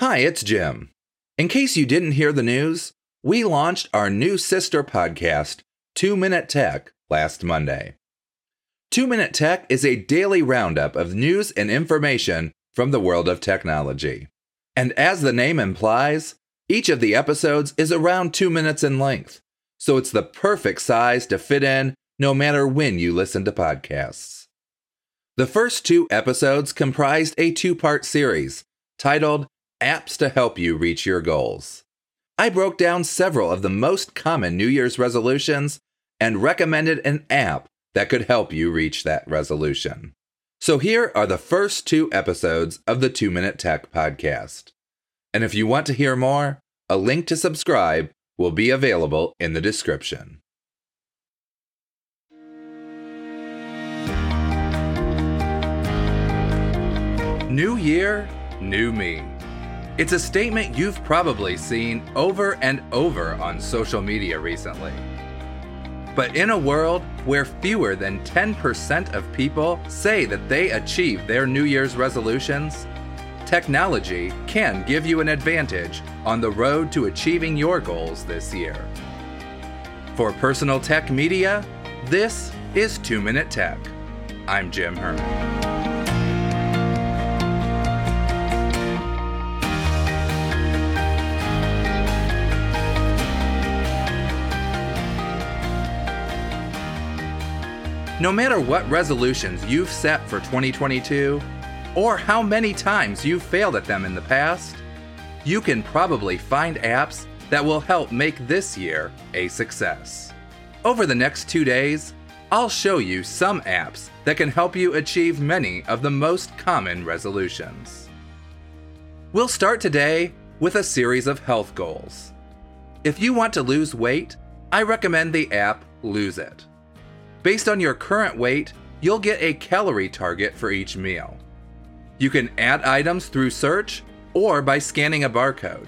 Hi, it's Jim. In case you didn't hear the news, we launched our new sister podcast, 2 Minute Tech, last Monday. 2 Minute Tech is a daily roundup of news and information from the world of technology. And as the name implies, each of the episodes is around two minutes in length, so it's the perfect size to fit in no matter when you listen to podcasts. The first two episodes comprised a two part series titled Apps to Help You Reach Your Goals. I broke down several of the most common New Year's resolutions and recommended an app that could help you reach that resolution. So here are the first two episodes of the 2 Minute Tech podcast. And if you want to hear more, a link to subscribe will be available in the description. New Year, New Me. It's a statement you've probably seen over and over on social media recently. But in a world where fewer than 10% of people say that they achieve their New Year's resolutions, technology can give you an advantage on the road to achieving your goals this year. For Personal Tech Media, this is 2 Minute Tech. I'm Jim Herman. No matter what resolutions you've set for 2022, or how many times you've failed at them in the past, you can probably find apps that will help make this year a success. Over the next two days, I'll show you some apps that can help you achieve many of the most common resolutions. We'll start today with a series of health goals. If you want to lose weight, I recommend the app Lose It. Based on your current weight, you'll get a calorie target for each meal. You can add items through search or by scanning a barcode.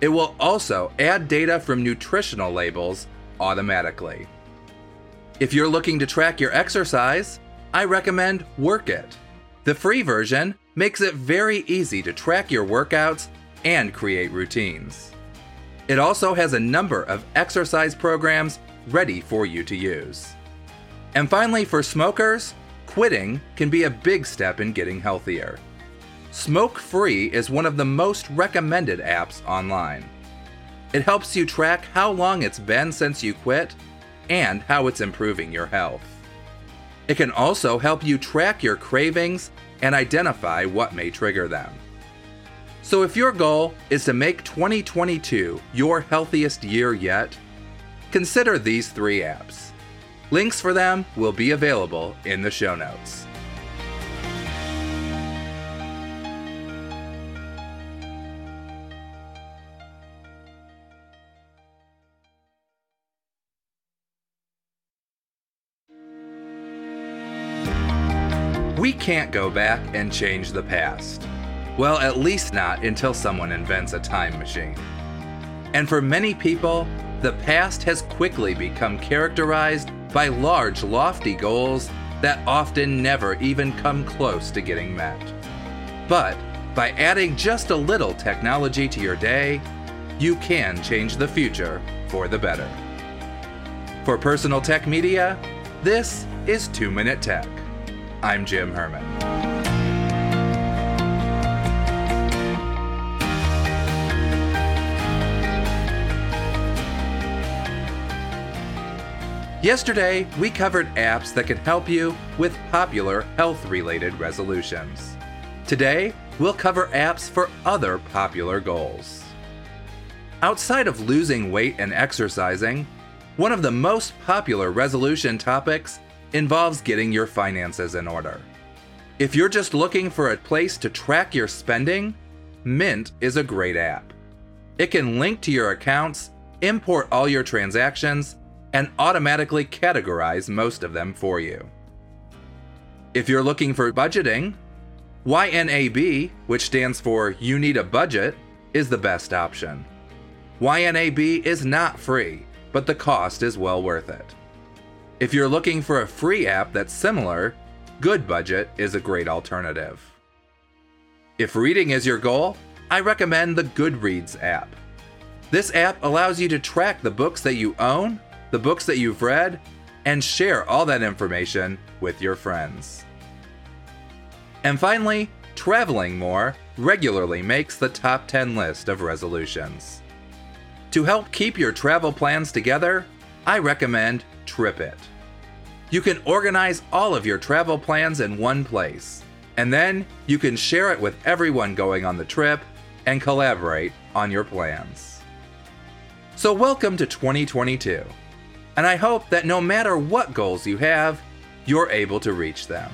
It will also add data from nutritional labels automatically. If you're looking to track your exercise, I recommend Work It. The free version makes it very easy to track your workouts and create routines. It also has a number of exercise programs ready for you to use. And finally, for smokers, quitting can be a big step in getting healthier. Smoke Free is one of the most recommended apps online. It helps you track how long it's been since you quit and how it's improving your health. It can also help you track your cravings and identify what may trigger them. So, if your goal is to make 2022 your healthiest year yet, consider these three apps. Links for them will be available in the show notes. We can't go back and change the past. Well, at least not until someone invents a time machine. And for many people, the past has quickly become characterized by large, lofty goals that often never even come close to getting met. But by adding just a little technology to your day, you can change the future for the better. For Personal Tech Media, this is 2 Minute Tech. I'm Jim Herman. Yesterday, we covered apps that can help you with popular health related resolutions. Today, we'll cover apps for other popular goals. Outside of losing weight and exercising, one of the most popular resolution topics involves getting your finances in order. If you're just looking for a place to track your spending, Mint is a great app. It can link to your accounts, import all your transactions, and automatically categorize most of them for you. If you're looking for budgeting, YNAB, which stands for You Need a Budget, is the best option. YNAB is not free, but the cost is well worth it. If you're looking for a free app that's similar, Goodbudget is a great alternative. If reading is your goal, I recommend the Goodreads app. This app allows you to track the books that you own, the books that you've read, and share all that information with your friends. And finally, traveling more regularly makes the top 10 list of resolutions. To help keep your travel plans together, I recommend TripIt. You can organize all of your travel plans in one place, and then you can share it with everyone going on the trip and collaborate on your plans. So, welcome to 2022, and I hope that no matter what goals you have, you're able to reach them.